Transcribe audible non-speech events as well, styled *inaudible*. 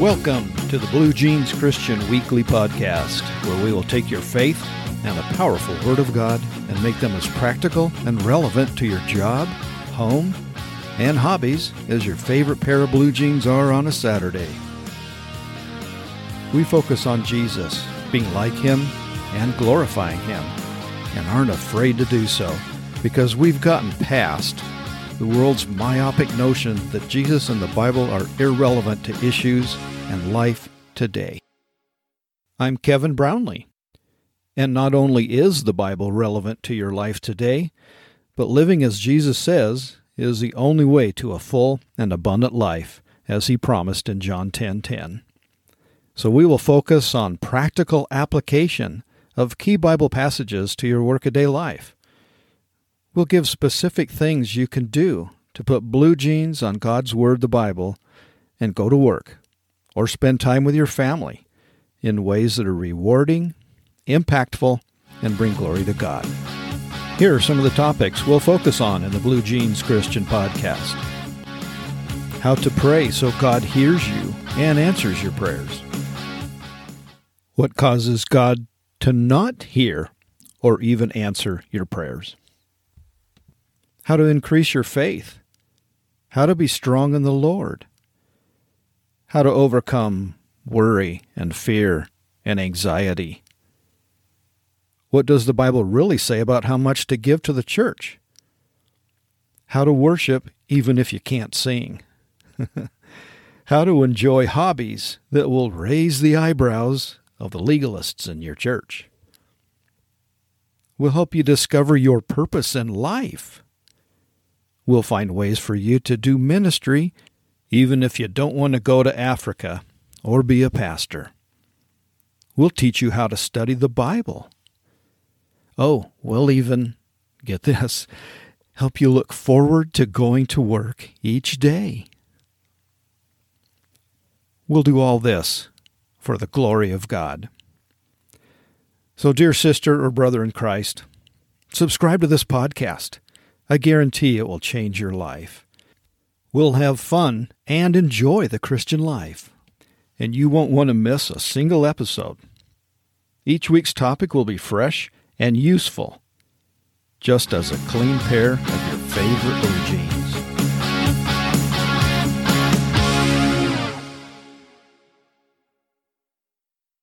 Welcome to the Blue Jeans Christian Weekly Podcast, where we will take your faith and the powerful Word of God and make them as practical and relevant to your job, home, and hobbies as your favorite pair of blue jeans are on a Saturday. We focus on Jesus, being like Him and glorifying Him, and aren't afraid to do so because we've gotten past the world's myopic notion that Jesus and the Bible are irrelevant to issues and life today. I'm Kevin Brownlee. And not only is the Bible relevant to your life today, but living as Jesus says is the only way to a full and abundant life, as he promised in John 10:10. 10, 10. So we will focus on practical application of key Bible passages to your workaday life. We'll give specific things you can do to put blue jeans on God's Word, the Bible, and go to work or spend time with your family in ways that are rewarding, impactful, and bring glory to God. Here are some of the topics we'll focus on in the Blue Jeans Christian Podcast. How to pray so God hears you and answers your prayers. What causes God to not hear or even answer your prayers? How to increase your faith, how to be strong in the Lord, how to overcome worry and fear and anxiety. What does the Bible really say about how much to give to the church? How to worship even if you can't sing. *laughs* how to enjoy hobbies that will raise the eyebrows of the legalists in your church. We'll help you discover your purpose in life We'll find ways for you to do ministry even if you don't want to go to Africa or be a pastor. We'll teach you how to study the Bible. Oh, we'll even, get this, help you look forward to going to work each day. We'll do all this for the glory of God. So, dear sister or brother in Christ, subscribe to this podcast. I guarantee it will change your life. We'll have fun and enjoy the Christian life, and you won't want to miss a single episode. Each week's topic will be fresh and useful, just as a clean pair of your favorite blue jeans.